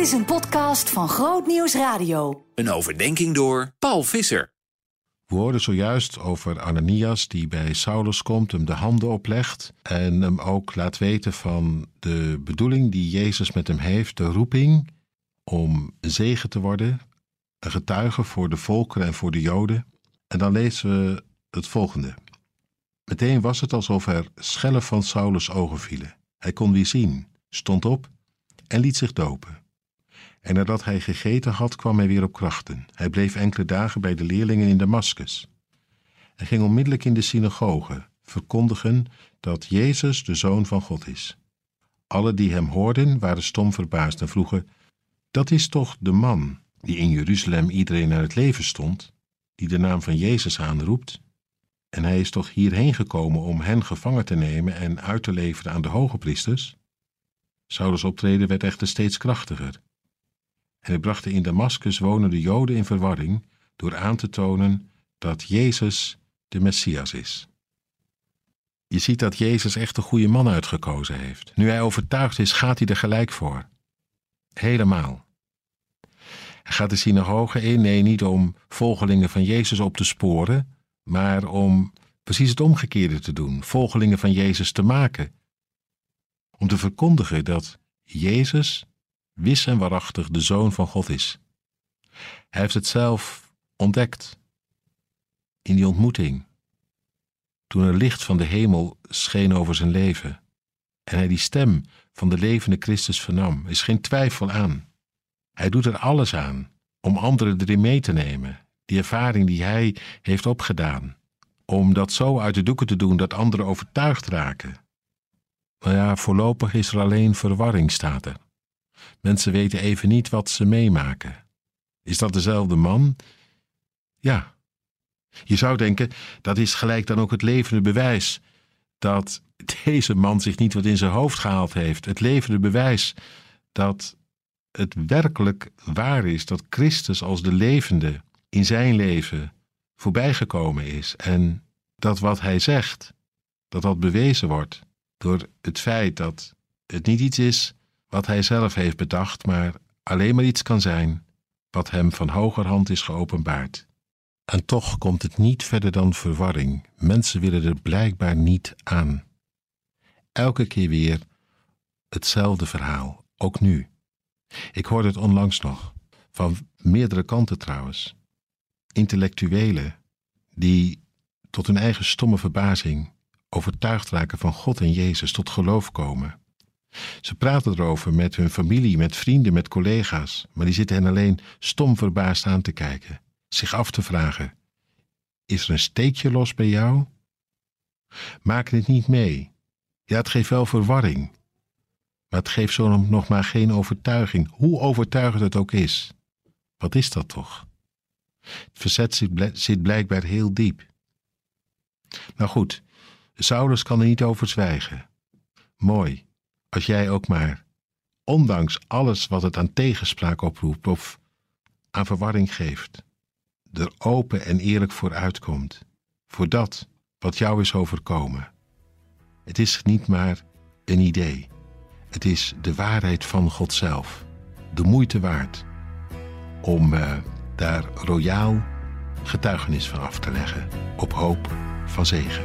Dit is een podcast van Groot Nieuws Radio. Een overdenking door Paul Visser. We hoorden zojuist over Ananias die bij Saulus komt, hem de handen oplegt en hem ook laat weten van de bedoeling die Jezus met hem heeft, de roeping om zegen te worden, een getuige voor de volkeren en voor de Joden. En dan lezen we het volgende. Meteen was het alsof er schellen van Saulus ogen vielen. Hij kon weer zien, stond op en liet zich dopen. En nadat hij gegeten had, kwam hij weer op krachten. Hij bleef enkele dagen bij de leerlingen in Damaskus. Hij ging onmiddellijk in de synagoge, verkondigen dat Jezus de Zoon van God is. Alle die hem hoorden waren stom verbaasd en vroegen: Dat is toch de man die in Jeruzalem iedereen naar het leven stond, die de naam van Jezus aanroept? En hij is toch hierheen gekomen om hen gevangen te nemen en uit te leveren aan de hoge priesters? Saulus optreden werd echter steeds krachtiger. En hij bracht in Damaskus wonende Joden in verwarring door aan te tonen dat Jezus de Messias is. Je ziet dat Jezus echt een goede man uitgekozen heeft. Nu hij overtuigd is, gaat hij er gelijk voor. Helemaal. Hij gaat de synagoge in, nee, niet om volgelingen van Jezus op te sporen, maar om precies het omgekeerde te doen: volgelingen van Jezus te maken. Om te verkondigen dat Jezus wis en waarachtig de Zoon van God is. Hij heeft het zelf ontdekt in die ontmoeting, toen er licht van de hemel scheen over zijn leven en hij die stem van de levende Christus vernam, is geen twijfel aan. Hij doet er alles aan om anderen erin mee te nemen, die ervaring die hij heeft opgedaan, om dat zo uit de doeken te doen dat anderen overtuigd raken. Nou ja, voorlopig is er alleen verwarring, staat er. Mensen weten even niet wat ze meemaken. Is dat dezelfde man? Ja. Je zou denken, dat is gelijk dan ook het levende bewijs dat deze man zich niet wat in zijn hoofd gehaald heeft. Het levende bewijs dat het werkelijk waar is dat Christus als de levende in zijn leven voorbijgekomen is en dat wat hij zegt, dat dat bewezen wordt door het feit dat het niet iets is wat hij zelf heeft bedacht, maar alleen maar iets kan zijn wat hem van hogerhand is geopenbaard. En toch komt het niet verder dan verwarring. Mensen willen er blijkbaar niet aan. Elke keer weer hetzelfde verhaal, ook nu. Ik hoorde het onlangs nog, van meerdere kanten trouwens. Intellectuelen die tot hun eigen stomme verbazing overtuigd raken van God en Jezus, tot geloof komen. Ze praten erover met hun familie, met vrienden, met collega's, maar die zitten hen alleen stom verbaasd aan te kijken, zich af te vragen: Is er een steekje los bij jou? Maak het niet mee. Ja, het geeft wel verwarring, maar het geeft zo nog maar geen overtuiging, hoe overtuigend het ook is. Wat is dat toch? Het verzet zit blijkbaar heel diep. Nou goed, Saulus kan er niet over zwijgen. Mooi als jij ook maar, ondanks alles wat het aan tegenspraak oproept of aan verwarring geeft, er open en eerlijk voor uitkomt, voor dat wat jou is overkomen. Het is niet maar een idee, het is de waarheid van God zelf, de moeite waard om uh, daar royaal getuigenis van af te leggen, op hoop van zegen.